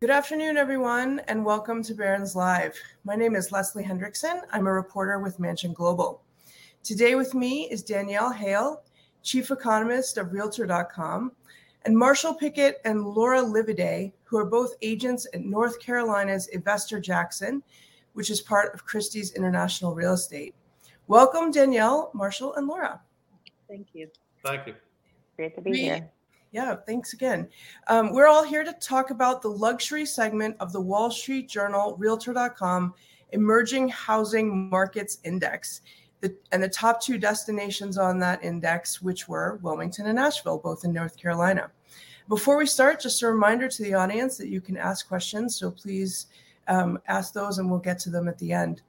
Good afternoon, everyone, and welcome to Barron's Live. My name is Leslie Hendrickson. I'm a reporter with Mansion Global. Today with me is Danielle Hale, Chief Economist of Realtor.com, and Marshall Pickett and Laura Livaday, who are both agents at North Carolina's Ivester Jackson, which is part of Christie's International Real Estate. Welcome, Danielle, Marshall, and Laura. Thank you. Thank you. Great to be we, here. Yeah, thanks again. Um, we're all here to talk about the luxury segment of the Wall Street Journal, Realtor.com Emerging Housing Markets Index. The, and the top two destinations on that index, which were Wilmington and Asheville, both in North Carolina. Before we start, just a reminder to the audience that you can ask questions. So please um, ask those and we'll get to them at the end.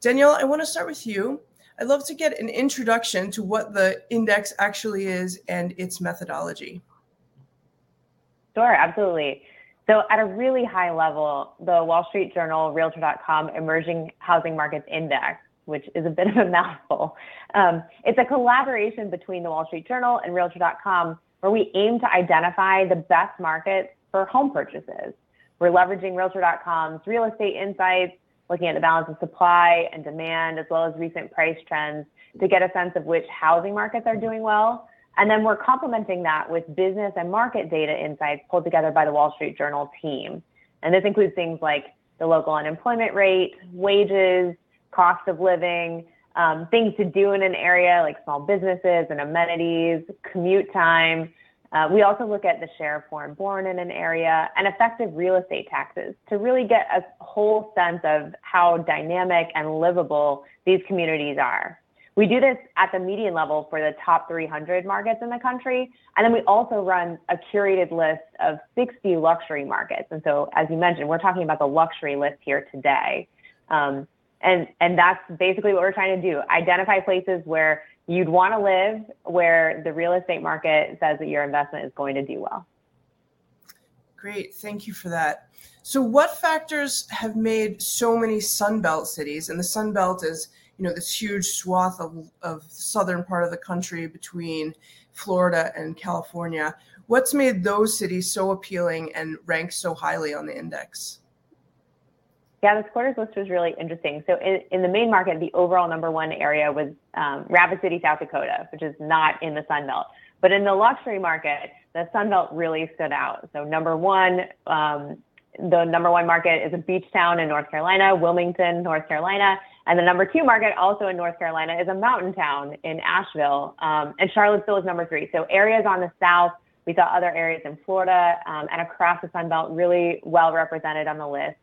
Danielle, I want to start with you. I'd love to get an introduction to what the index actually is and its methodology. Sure, absolutely. So, at a really high level, the Wall Street Journal, Realtor.com Emerging Housing Markets Index, which is a bit of a mouthful, um, it's a collaboration between the Wall Street Journal and Realtor.com where we aim to identify the best markets for home purchases. We're leveraging Realtor.com's real estate insights, looking at the balance of supply and demand, as well as recent price trends to get a sense of which housing markets are doing well and then we're complementing that with business and market data insights pulled together by the Wall Street Journal team. And this includes things like the local unemployment rate, wages, cost of living, um, things to do in an area like small businesses and amenities, commute time. Uh, we also look at the share of foreign born in an area and effective real estate taxes to really get a whole sense of how dynamic and livable these communities are. We do this at the median level for the top 300 markets in the country. And then we also run a curated list of 60 luxury markets. And so, as you mentioned, we're talking about the luxury list here today. Um, and, and that's basically what we're trying to do identify places where you'd want to live, where the real estate market says that your investment is going to do well. Great. Thank you for that. So, what factors have made so many Sunbelt cities, and the Sunbelt is you know this huge swath of, of southern part of the country between Florida and California. What's made those cities so appealing and ranked so highly on the index? Yeah, this quarter's list was really interesting. So in, in the main market, the overall number one area was um, Rapid City, South Dakota, which is not in the Sun Belt. But in the luxury market, the Sun Belt really stood out. So number one, um, the number one market is a beach town in North Carolina, Wilmington, North Carolina. And the number two market, also in North Carolina, is a mountain town in Asheville. Um, and Charlottesville is number three. So areas on the south, we saw other areas in Florida um, and across the Sun Belt really well represented on the list.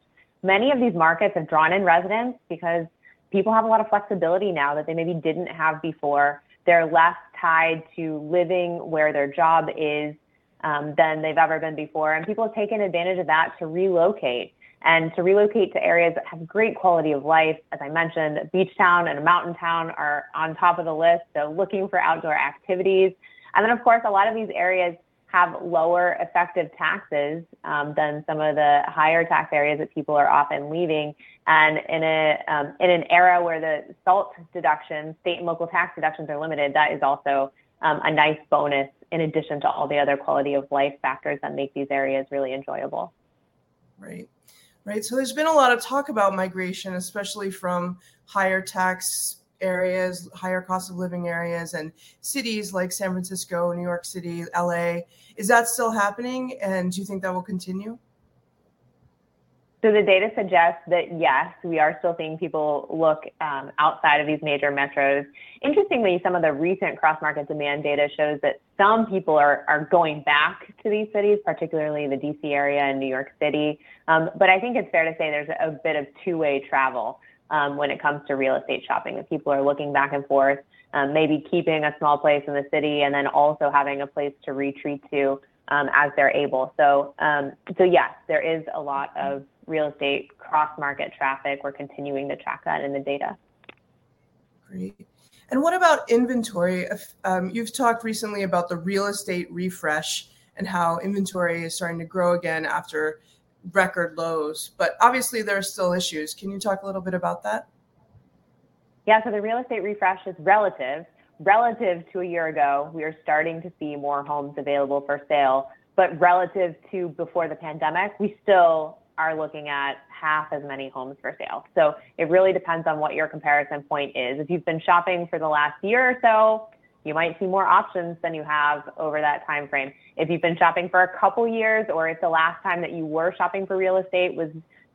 Many of these markets have drawn in residents because people have a lot of flexibility now that they maybe didn't have before. They're less tied to living where their job is um, than they've ever been before. And people have taken advantage of that to relocate and to relocate to areas that have great quality of life. As I mentioned, beach town and a mountain town are on top of the list. So looking for outdoor activities. And then, of course, a lot of these areas have lower effective taxes um, than some of the higher tax areas that people are often leaving. And in a um, in an era where the SALT deductions, state and local tax deductions are limited, that is also um, a nice bonus in addition to all the other quality of life factors that make these areas really enjoyable. Right right? So there's been a lot of talk about migration, especially from higher tax areas, higher cost of living areas, and cities like San Francisco, New York City, LA. Is that still happening? And do you think that will continue? So the data suggests that yes, we are still seeing people look um, outside of these major metros. Interestingly, some of the recent cross-market demand data shows that some people are, are going back to these cities, particularly the DC area and New York City. Um, but I think it's fair to say there's a bit of two-way travel um, when it comes to real estate shopping. That people are looking back and forth, um, maybe keeping a small place in the city and then also having a place to retreat to um, as they're able. So, um, so yes, there is a lot of real estate cross market traffic. We're continuing to track that in the data. Great. And what about inventory? Um, you've talked recently about the real estate refresh and how inventory is starting to grow again after record lows. But obviously, there are still issues. Can you talk a little bit about that? Yeah, so the real estate refresh is relative. Relative to a year ago, we are starting to see more homes available for sale. But relative to before the pandemic, we still are looking at half as many homes for sale. So it really depends on what your comparison point is. If you've been shopping for the last year or so, you might see more options than you have over that time frame. If you've been shopping for a couple years or if the last time that you were shopping for real estate was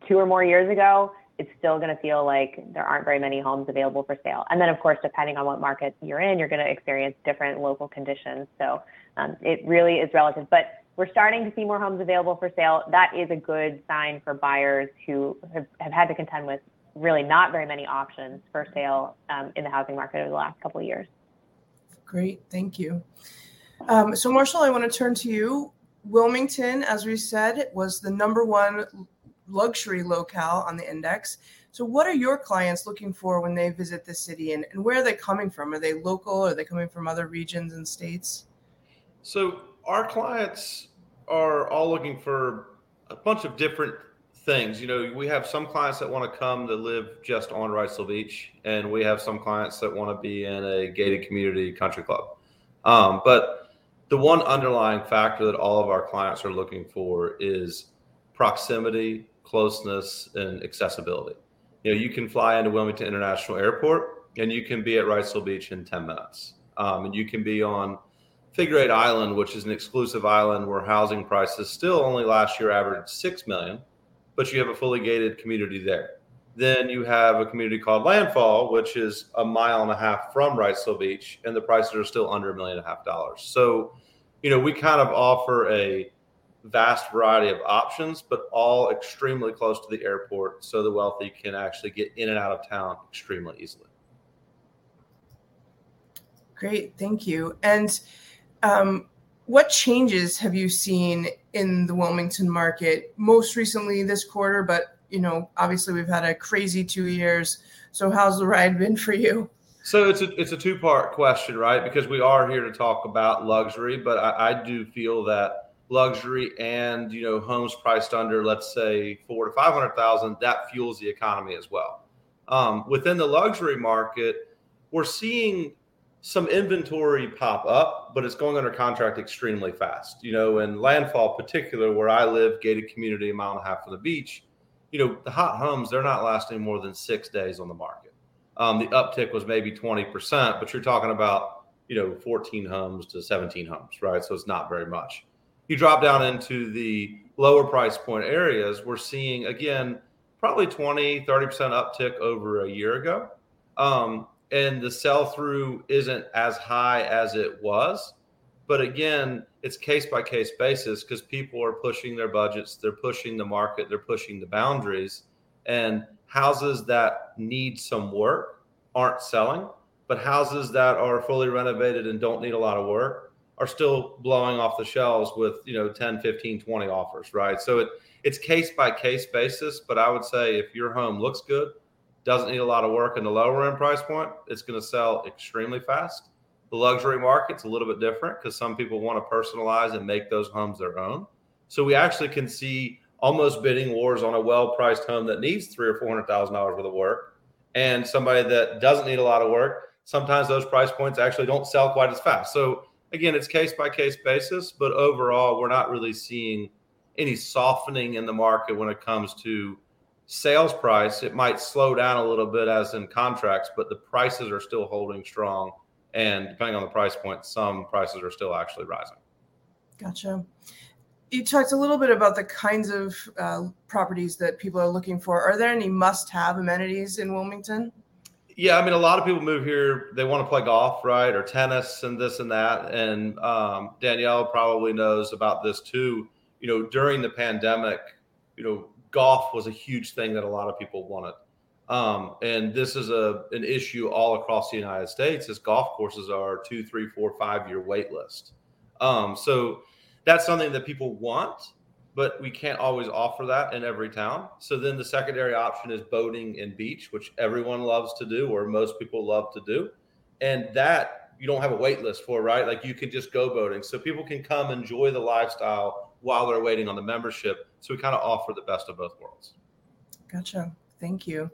two or more years ago, it's still going to feel like there aren't very many homes available for sale. And then, of course, depending on what market you're in, you're going to experience different local conditions. So um, it really is relative. But we're starting to see more homes available for sale. That is a good sign for buyers who have, have had to contend with really not very many options for sale um, in the housing market over the last couple of years. Great, thank you. Um, so, Marshall, I want to turn to you. Wilmington, as we said, was the number one luxury locale on the index. So, what are your clients looking for when they visit the city, and, and where are they coming from? Are they local? Are they coming from other regions and states? So, our clients are all looking for a bunch of different things. You know, we have some clients that want to come to live just on Wrightsville Beach, and we have some clients that want to be in a gated community country club. Um, but the one underlying factor that all of our clients are looking for is proximity, closeness, and accessibility. You know, you can fly into Wilmington International Airport and you can be at Wrightsville Beach in 10 minutes. Um, and you can be on Figure Eight Island, which is an exclusive island where housing prices still only last year averaged six million, but you have a fully gated community there. Then you have a community called Landfall, which is a mile and a half from Wrightsville Beach, and the prices are still under a million and a half dollars. So, you know, we kind of offer a vast variety of options, but all extremely close to the airport, so the wealthy can actually get in and out of town extremely easily. Great, thank you. And um, what changes have you seen in the Wilmington market most recently this quarter? But you know, obviously we've had a crazy two years. So how's the ride been for you? So it's a it's a two part question, right? Because we are here to talk about luxury, but I, I do feel that luxury and you know homes priced under let's say four to five hundred thousand that fuels the economy as well. Um, within the luxury market, we're seeing some inventory pop up, but it's going under contract extremely fast. You know, in Landfall, particular, where I live, gated community, a mile and a half from the beach. You know, the hot homes they're not lasting more than six days on the market. Um, the uptick was maybe twenty percent, but you're talking about you know 14 homes to 17 homes, right? So it's not very much. You drop down into the lower price point areas, we're seeing again probably 20, 30% uptick over a year ago. Um, and the sell through isn't as high as it was. But again, it's case by case basis because people are pushing their budgets, they're pushing the market, they're pushing the boundaries. And houses that need some work aren't selling, but houses that are fully renovated and don't need a lot of work are still blowing off the shelves with, you know, 10, 15, 20 offers, right? So it it's case by case basis, but I would say if your home looks good, doesn't need a lot of work in the lower end price point, it's going to sell extremely fast. The luxury market's a little bit different because some people want to personalize and make those homes their own. So we actually can see almost bidding wars on a well-priced home that needs three or four hundred thousand dollars worth of work, and somebody that doesn't need a lot of work. Sometimes those price points actually don't sell quite as fast. So again, it's case by case basis, but overall, we're not really seeing any softening in the market when it comes to sales price, it might slow down a little bit as in contracts, but the prices are still holding strong. And depending on the price point, some prices are still actually rising. Gotcha. You talked a little bit about the kinds of uh, properties that people are looking for. Are there any must have amenities in Wilmington? Yeah, I mean, a lot of people move here. They want to play golf, right, or tennis, and this and that. And um, Danielle probably knows about this too. You know, during the pandemic, you know, golf was a huge thing that a lot of people wanted. Um, and this is a an issue all across the United States. is golf courses are two, three, four, five year wait list. Um, so that's something that people want, but we can't always offer that in every town. So then the secondary option is boating and beach, which everyone loves to do, or most people love to do. And that you don't have a wait list for, right? Like you can just go boating. So people can come enjoy the lifestyle while they're waiting on the membership. So we kind of offer the best of both worlds. Gotcha. Thank you.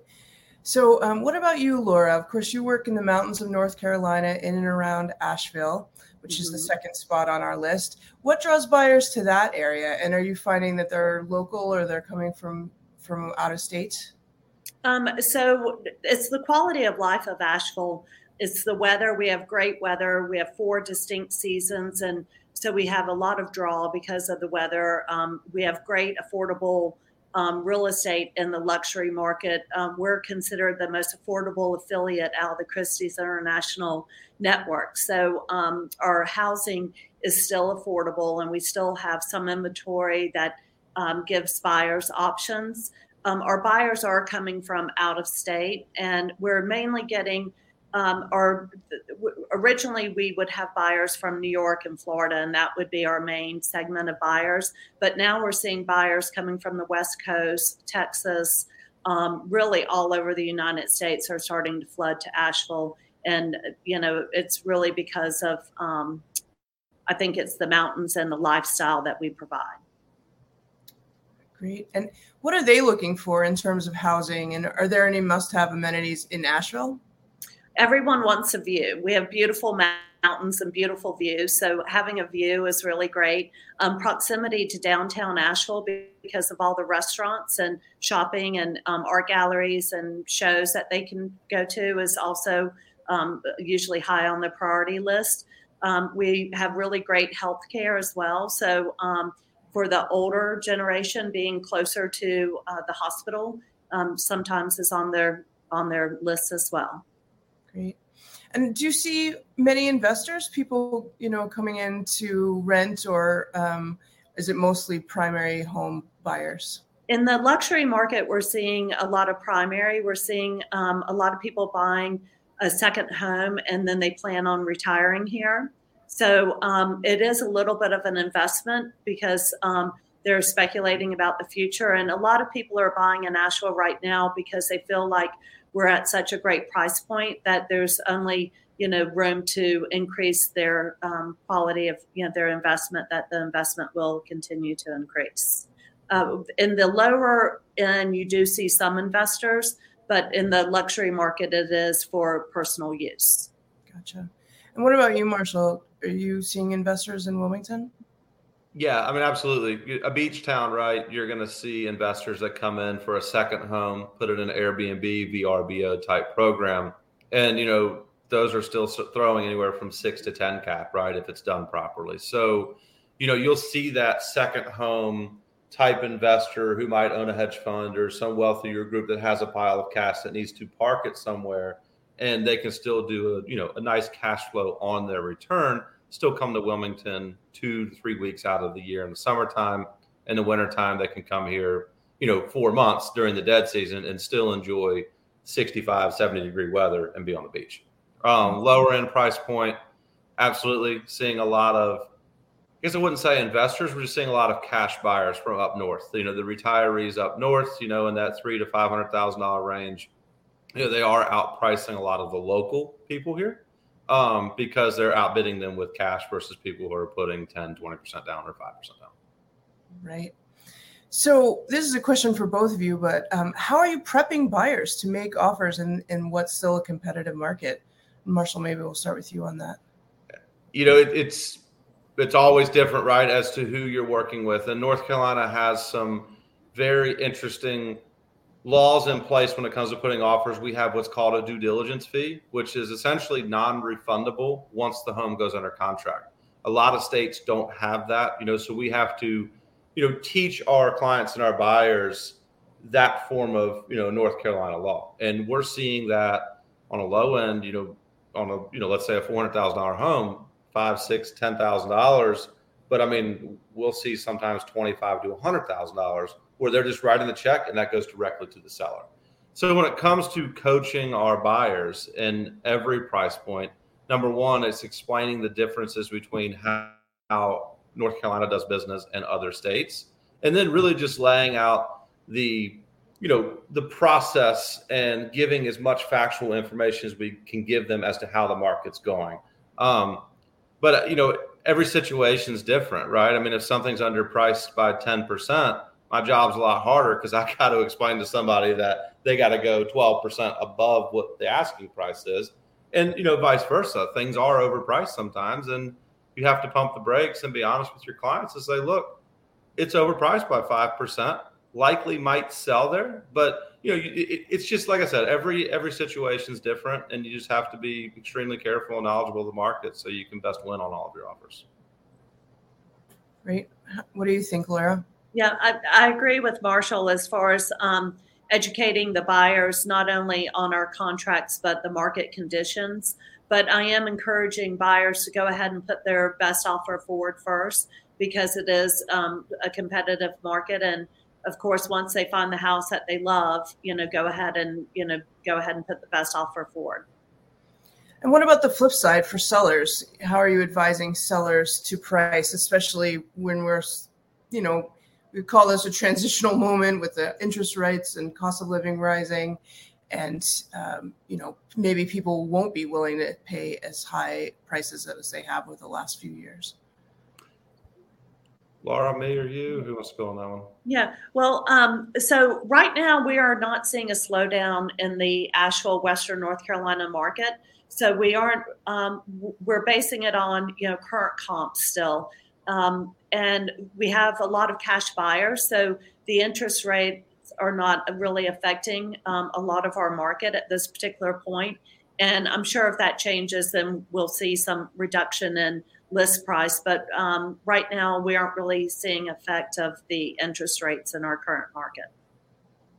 So, um, what about you, Laura? Of course, you work in the mountains of North Carolina, in and around Asheville, which mm-hmm. is the mm-hmm. second spot on our list. What draws buyers to that area? And are you finding that they're local or they're coming from from out of state? Um, so, it's the quality of life of Asheville. It's the weather. We have great weather. We have four distinct seasons, and so we have a lot of draw because of the weather. Um, we have great affordable um, real estate in the luxury market. Um, we're considered the most affordable affiliate out of the Christie's International Network. So um, our housing is still affordable, and we still have some inventory that um, gives buyers options. Um, our buyers are coming from out of state, and we're mainly getting um, or originally we would have buyers from New York and Florida, and that would be our main segment of buyers. But now we're seeing buyers coming from the West Coast, Texas, um, really all over the United States are starting to flood to Asheville. And, you know, it's really because of, um, I think it's the mountains and the lifestyle that we provide. Great. And what are they looking for in terms of housing? And are there any must have amenities in Asheville? Everyone wants a view. We have beautiful mountains and beautiful views. So having a view is really great. Um, proximity to downtown Asheville because of all the restaurants and shopping and um, art galleries and shows that they can go to is also um, usually high on the priority list. Um, we have really great health care as well. So um, for the older generation, being closer to uh, the hospital um, sometimes is on their on their list as well. Great. And do you see many investors, people, you know, coming in to rent, or um, is it mostly primary home buyers? In the luxury market, we're seeing a lot of primary. We're seeing um, a lot of people buying a second home and then they plan on retiring here. So um, it is a little bit of an investment because um, they're speculating about the future. And a lot of people are buying in Asheville right now because they feel like we're at such a great price point that there's only you know room to increase their um, quality of you know their investment that the investment will continue to increase. Uh, in the lower end you do see some investors but in the luxury market it is for personal use. Gotcha. And what about you marshall? Are you seeing investors in wilmington yeah, I mean, absolutely. A beach town, right? You're going to see investors that come in for a second home, put it in an Airbnb, VRBO type program. And, you know, those are still throwing anywhere from six to 10 cap, right? If it's done properly. So, you know, you'll see that second home type investor who might own a hedge fund or some wealthier group that has a pile of cash that needs to park it somewhere and they can still do a, you know, a nice cash flow on their return still come to Wilmington two to three weeks out of the year in the summertime. In the wintertime, they can come here, you know, four months during the dead season and still enjoy 65, 70 degree weather and be on the beach. Um, lower end price point, absolutely seeing a lot of, I guess I wouldn't say investors, we're just seeing a lot of cash buyers from up north. You know, the retirees up north, you know, in that three to five hundred thousand dollar range. You know, they are outpricing a lot of the local people here um, because they're outbidding them with cash versus people who are putting 10, 20% down or 5% down. Right. So this is a question for both of you, but um, how are you prepping buyers to make offers in, in what's still a competitive market? Marshall, maybe we'll start with you on that. You know, it, it's it's always different, right, as to who you're working with. And North Carolina has some very interesting laws in place when it comes to putting offers. We have what's called a due diligence fee, which is essentially non-refundable once the home goes under contract. A lot of states don't have that, you know, so we have to, you know, teach our clients and our buyers that form of, you know, North Carolina law. And we're seeing that on a low end, you know, on a, you know, let's say a four hundred thousand dollar home, five, six, six, ten thousand dollars. But I mean, we'll see sometimes twenty five to hundred thousand dollars where they're just writing the check and that goes directly to the seller. So when it comes to coaching our buyers in every price point, number one, it's explaining the differences between how, how North Carolina does business and other states, and then really just laying out the you know the process and giving as much factual information as we can give them as to how the market's going. Um, but you know every situation is different, right? I mean, if something's underpriced by ten percent, my job's a lot harder because I got to explain to somebody that they got to go twelve percent above what the asking price is, and you know vice versa. Things are overpriced sometimes, and you have to pump the brakes and be honest with your clients and say, look, it's overpriced by 5%, likely might sell there, but you know, it, it's just like I said, every every situation is different, and you just have to be extremely careful and knowledgeable of the market so you can best win on all of your offers. Great. What do you think, Laura? Yeah, I, I agree with Marshall as far as um, educating the buyers not only on our contracts but the market conditions. But I am encouraging buyers to go ahead and put their best offer forward first because it is um, a competitive market. And of course, once they find the house that they love, you know, go ahead and, you know, go ahead and put the best offer forward. And what about the flip side for sellers? How are you advising sellers to price, especially when we're, you know, we call this a transitional moment with the interest rates and cost of living rising and um, you know maybe people won't be willing to pay as high prices as they have over the last few years Laura, me or you? Who wants to go on that one? Yeah. Well, um, so right now we are not seeing a slowdown in the Asheville, Western North Carolina market. So we aren't. Um, we're basing it on you know current comps still, um, and we have a lot of cash buyers. So the interest rates are not really affecting um, a lot of our market at this particular point. And I'm sure if that changes, then we'll see some reduction in list price. But um, right now, we aren't really seeing effect of the interest rates in our current market.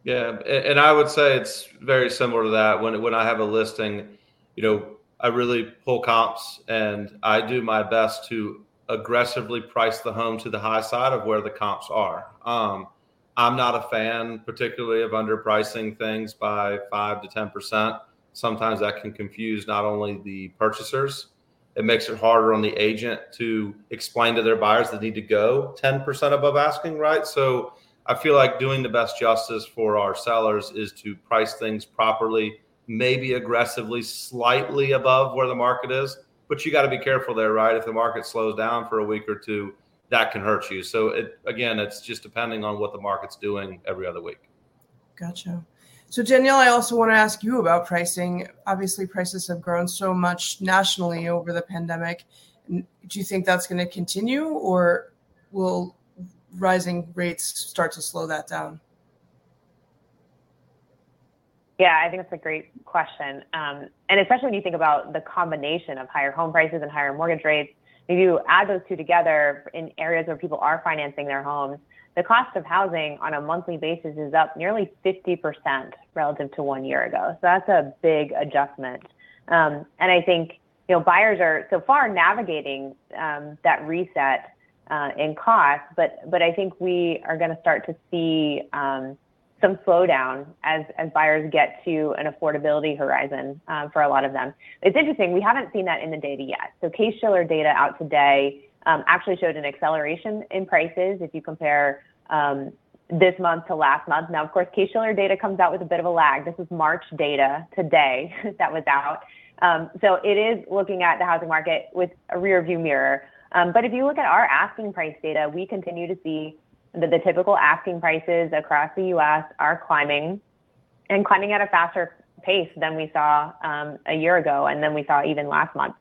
Yeah, and I would say it's very similar to that. When when I have a listing, you know, I really pull comps and I do my best to aggressively price the home to the high side of where the comps are. Um, I'm not a fan, particularly of underpricing things by five to 10%. Sometimes that can confuse not only the purchasers, it makes it harder on the agent to explain to their buyers that need to go 10% above asking, right? So I feel like doing the best justice for our sellers is to price things properly, maybe aggressively, slightly above where the market is. But you got to be careful there, right? If the market slows down for a week or two, that can hurt you. So it again, it's just depending on what the market's doing every other week. Gotcha. So Danielle, I also want to ask you about pricing. Obviously, prices have grown so much nationally over the pandemic. Do you think that's going to continue, or will rising rates start to slow that down? Yeah, I think that's a great question. Um, and especially when you think about the combination of higher home prices and higher mortgage rates, if you add those two together in areas where people are financing their homes, the cost of housing on a monthly basis is up nearly 50% relative to one year ago. So that's a big adjustment. Um, and I think you know buyers are so far navigating um, that reset uh, in cost, but but I think we are going to start to see um, some slowdown as as buyers get to an affordability horizon uh, for a lot of them. It's interesting. We haven't seen that in the data yet. So Case-Shiller data out today um, actually showed an acceleration in prices if you compare um, this month to last month. Now, of course, Case-Shiller data comes out with a bit of a lag. This is March data today that was out. Um, so it is looking at the housing market with a rear view mirror. Um, but if you look at our asking price data, we continue to see the, the typical asking prices across the U.S. are climbing and climbing at a faster pace than we saw um, a year ago and then we saw even last month.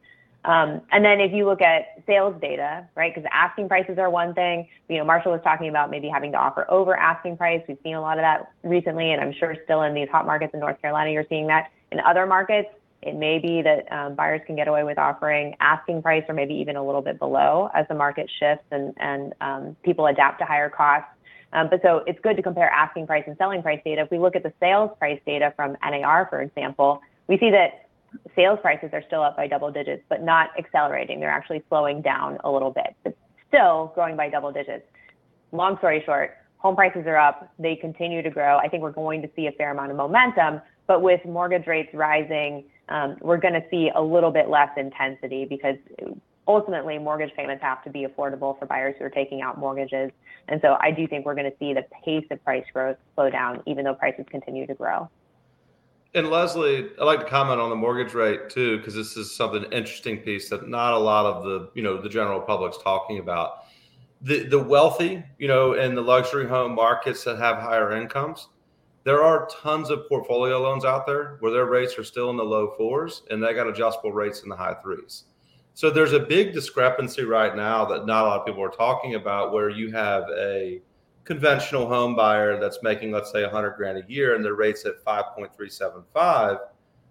Um, and then if you look at sales data, right, because asking prices are one thing. You know, Marshall was talking about maybe having to offer over asking price. We've seen a lot of that recently, and I'm sure still in these hot markets in North Carolina, you're seeing that. In other markets, it may be that um, buyers can get away with offering asking price or maybe even a little bit below as the market shifts and, and um, people adapt to higher costs. Um, but so it's good to compare asking price and selling price data. If we look at the sales price data from NAR, for example, we see that sales prices are still up by double digits, but not accelerating. They're actually slowing down a little bit, but still growing by double digits. Long story short, home prices are up. They continue to grow. I think we're going to see a fair amount of momentum, but with mortgage rates rising, um, we're going to see a little bit less intensity because ultimately mortgage payments have to be affordable for buyers who are taking out mortgages. And so I do think we're going to see the pace of price growth slow down, even though prices continue to grow. And Leslie, I'd like to comment on the mortgage rate too, because this is something interesting piece that not a lot of the you know the general public's talking about. The the wealthy, you know, in the luxury home markets that have higher incomes, there are tons of portfolio loans out there where their rates are still in the low fours and they got adjustable rates in the high threes. So there's a big discrepancy right now that not a lot of people are talking about where you have a conventional home buyer that's making, let's say, 100 grand a year and their rates at 5.375.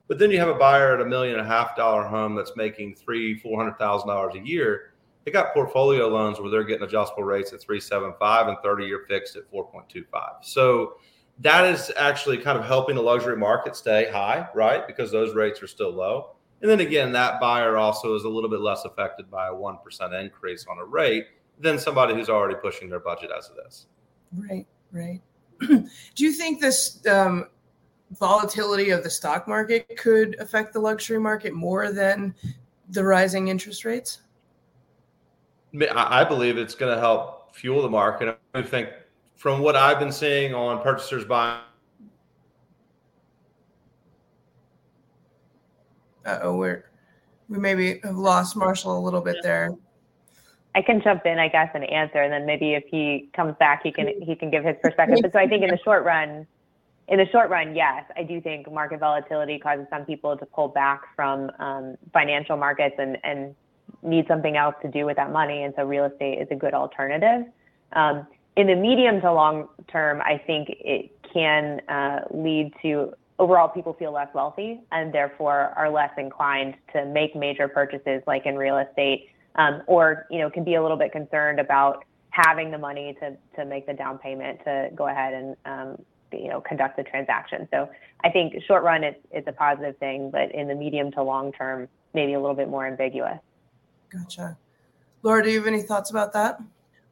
But then you have a buyer at a million and a half dollar home that's making three, four hundred thousand dollars a year. They got portfolio loans where they're getting adjustable rates at 375 and 30 year fixed at 4.25. So that is actually kind of helping the luxury market stay high, right? Because those rates are still low. And then again, that buyer also is a little bit less affected by a 1% increase on a rate than somebody who's already pushing their budget as it is. Right, right. Do you think this um, volatility of the stock market could affect the luxury market more than the rising interest rates? I believe it's going to help fuel the market. I think from what I've been seeing on purchasers buying. Uh oh, we're we maybe have lost Marshall a little bit there. I can jump in, I guess, and answer, and then maybe if he comes back, he can he can give his perspective. But so I think in the short run, in the short run, yes, I do think market volatility causes some people to pull back from um, financial markets and and need something else to do with that money, and so real estate is a good alternative. Um, in the medium to long term, I think it can uh, lead to overall people feel less wealthy and therefore are less inclined to make major purchases like in real estate um, or you know can be a little bit concerned about having the money to to make the down payment to go ahead and um, you know conduct the transaction. So i think short run it's, it's a positive thing but in the medium to long term maybe a little bit more ambiguous. Gotcha. Laura do you have any thoughts about that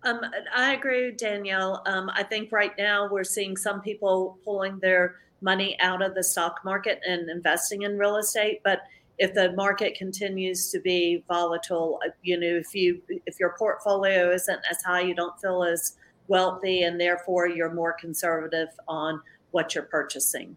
um, I agree, Danielle. Um, I think right now we're seeing some people pulling their money out of the stock market and investing in real estate. But if the market continues to be volatile, uh, you know, if you if your portfolio isn't as high, you don't feel as wealthy, and therefore you're more conservative on what you're purchasing.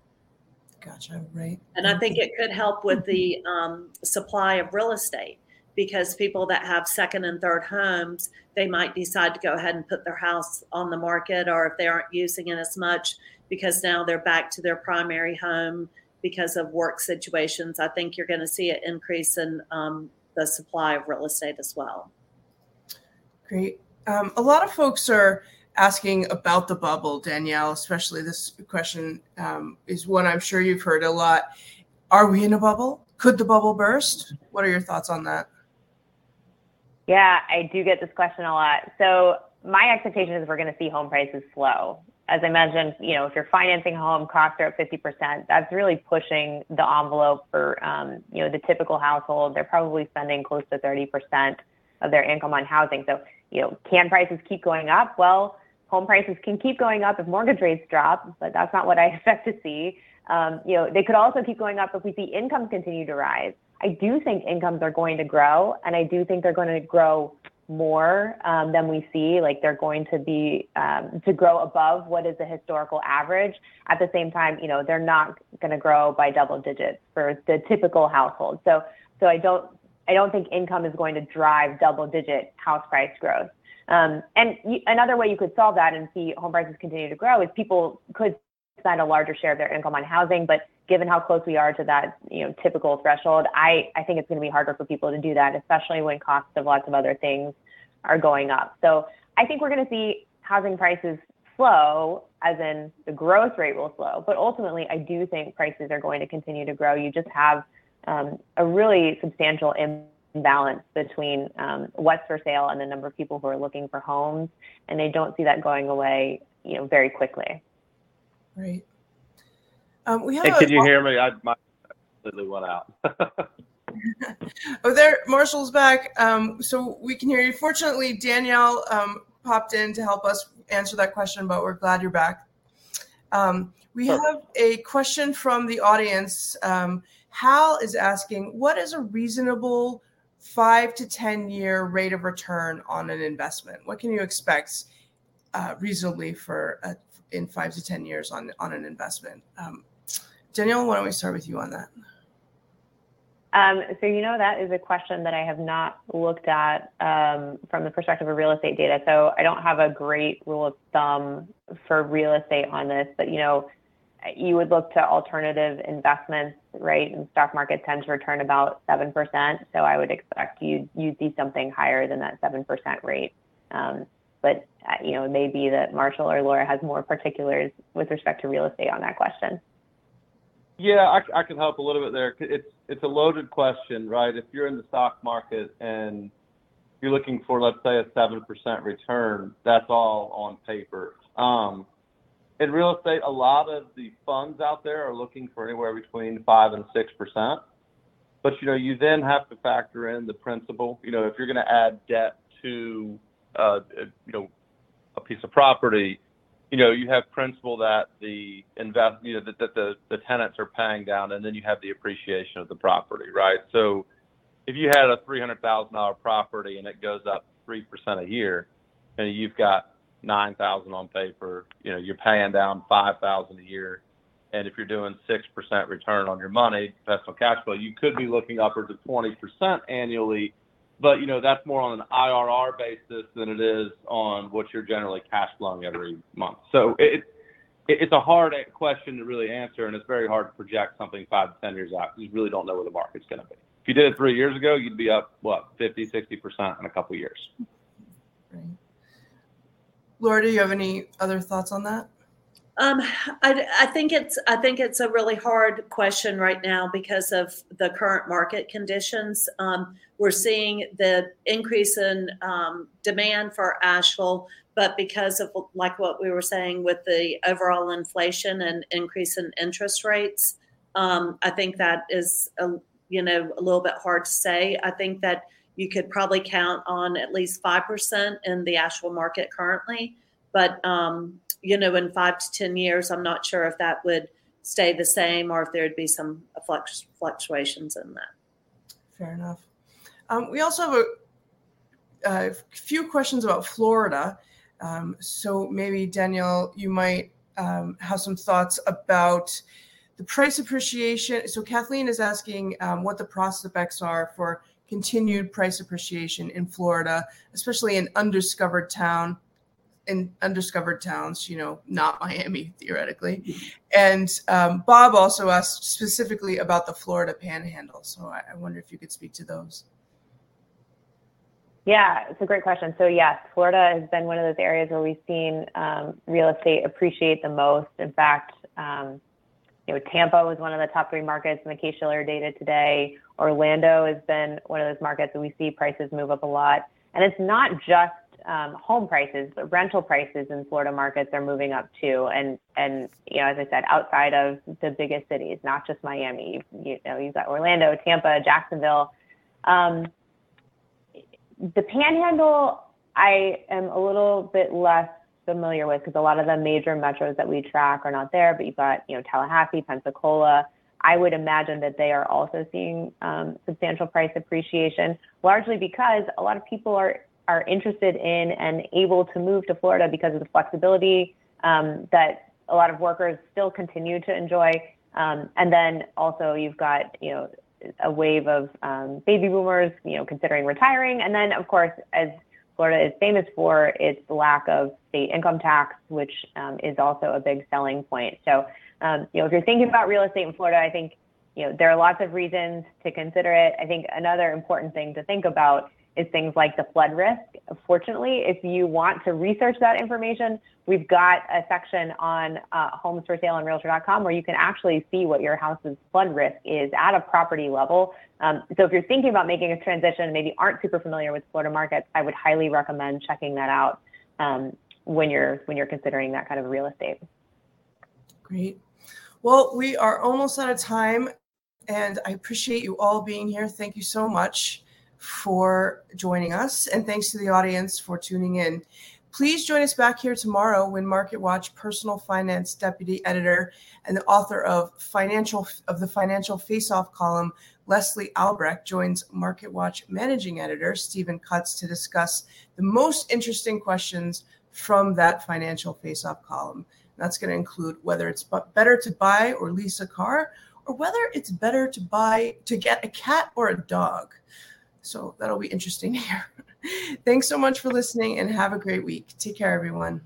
Gotcha. Right. And I think it could help with the um, supply of real estate because people that have second and third homes, they might decide to go ahead and put their house on the market, or if they aren't using it as much because now they're back to their primary home because of work situations. I think you're going to see an increase in um, the supply of real estate as well. Great. Um, a lot of folks are asking about the bubble, Danielle, especially this question um, is one I'm sure you've heard a lot. Are we in a bubble? Could the bubble burst? What are your thoughts on that? Yeah, I do get this question a lot. So my expectation is we're going to see home prices slow. As I mentioned, you know, if you're financing a home, costs are up 50%. That's really pushing the envelope for, um, you know, the typical household. They're probably spending close to 30% of their income on housing. So, you know, can prices keep going up? Well, home prices can keep going up if mortgage rates drop, but that's not what I expect to see. Um, you know, they could also keep going up if we see incomes continue to rise. I do think incomes are going to grow, and I do think they're going to grow more um, than we see. Like they're going to be um, to grow above what is the historical average. At the same time, you know, they're not going to grow by double digits for the typical household. So, so I don't, I don't think income is going to drive double digit house price growth. Um, and another way you could solve that and see home prices continue to grow is people could spend a larger share of their income on housing, but given how close we are to that, you know, typical threshold, I, I think it's going to be harder for people to do that, especially when costs of lots of other things are going up. So I think we're going to see housing prices slow, as in the growth rate will slow. But ultimately, I do think prices are going to continue to grow. You just have um, a really substantial imbalance between um, what's for sale and the number of people who are looking for homes, and I don't see that going away, you know, very quickly. Right. Um, we have. Hey, can you hear me? I my completely went out. oh, there, Marshall's back. Um, so we can hear you. Fortunately, Danielle um, popped in to help us answer that question, but we're glad you're back. Um, we have a question from the audience. Um, Hal is asking, what is a reasonable five to 10 year rate of return on an investment? What can you expect uh, reasonably for a, in five to 10 years on, on an investment? Um, Danielle, why don't we start with you on that? Um, so, you know, that is a question that I have not looked at um, from the perspective of real estate data. So, I don't have a great rule of thumb for real estate on this, but, you know, you would look to alternative investments, right? And stock market tends to return about 7%. So, I would expect you, you'd see something higher than that 7% rate. Um, but, uh, you know, it may be that Marshall or Laura has more particulars with respect to real estate on that question. Yeah, I, I can help a little bit there. It's it's a loaded question, right? If you're in the stock market and you're looking for, let's say, a seven percent return, that's all on paper. Um, in real estate, a lot of the funds out there are looking for anywhere between five and six percent. But you know, you then have to factor in the principal. You know, if you're going to add debt to, uh, you know, a piece of property, you know, you have principal that the invest, you know, that, that the, the tenants are paying down, and then you have the appreciation of the property, right? So if you had a $300,000 property and it goes up 3% a year, and you've got 9,000 on paper, you know, you're paying down 5,000 a year. And if you're doing 6% return on your money, personal cash flow, you could be looking upwards of 20% annually but you know that's more on an IRR basis than it is on what you're generally cash flowing every month. So it, it it's a hard question to really answer, and it's very hard to project something five to ten years out. You really don't know where the market's going to be. If you did it three years ago, you'd be up what 50, 60 percent in a couple years. Right. Laura, do you have any other thoughts on that? Um, I, I, think it's I think it's a really hard question right now because of the current market conditions. Um, we're seeing the increase in um, demand for Asheville, but because of like what we were saying with the overall inflation and increase in interest rates, um, I think that is a, you know a little bit hard to say. I think that you could probably count on at least five percent in the Asheville market currently, but um, you know, in five to 10 years, I'm not sure if that would stay the same or if there'd be some fluctuations in that. Fair enough. Um, we also have a, a, few questions about Florida. Um, so maybe, Danielle, you might um, have some thoughts about the price appreciation. So Kathleen is asking um, what the prospects are for continued price appreciation in Florida, especially in undiscovered town in undiscovered towns, you know, not Miami theoretically. And um, Bob also asked specifically about the Florida Panhandle. So I, I, wonder if you could speak to those. Yeah, it's a great question. So yes, Florida has been one of those areas where we've seen um, real estate appreciate the most. In fact, um, you know, Tampa was one of the top three markets in the Case-Shiller data today. Orlando has been one of those markets that we see prices move up a lot. And it's not just um, home prices, but rental prices in Florida markets are moving up too. And and you know, as I said, outside of the biggest cities, not just Miami. You, you know, you've got Orlando, Tampa, Jacksonville. Um, the Panhandle, I am a little bit less familiar with because a lot of the major metros that we track are not there. But you've got you know Tallahassee, Pensacola. I would imagine that they are also seeing um, substantial price appreciation, largely because a lot of people are are interested in and able to move to Florida because of the flexibility um, that a lot of workers still continue to enjoy. Um, and then also you've got, you know, a wave of um, baby boomers, you know, considering retiring. And then of course, as Florida is famous for its lack of state income tax, which um, is also a big selling point. So, um, you know, if you're thinking about real estate in Florida, I think, you know, there are lots of reasons to consider it. I think another important thing to think about is things like the flood risk. Fortunately, if you want to research that information, we've got a section on uh, homes for sale on realtor.com where you can actually see what your house's flood risk is at a property level. Um, so if you're thinking about making a transition, and maybe aren't super familiar with Florida markets, I would highly recommend checking that out um, when you're when you're considering that kind of real estate. Great. Well, we are almost out of time, and I appreciate you all being here. Thank you so much for joining us. And thanks to the audience for tuning in. Please join us back here tomorrow when Market Watch personal finance deputy editor and the author of financial of the financial face-off column, Leslie Albrecht, joins Market Watch managing editor Stephen Kutz to discuss the most interesting questions from that financial face-off column. That's going to include whether it's better to buy or lease a car, or whether it's better to buy to get a cat or a dog. So that'll be interesting hear. Thanks so much for listening and have a great week. Take care, everyone.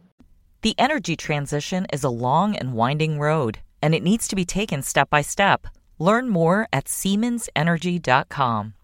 The energy transition is a long and winding road, and it needs to be taken step by step. Learn more at SiemensEnergy.com.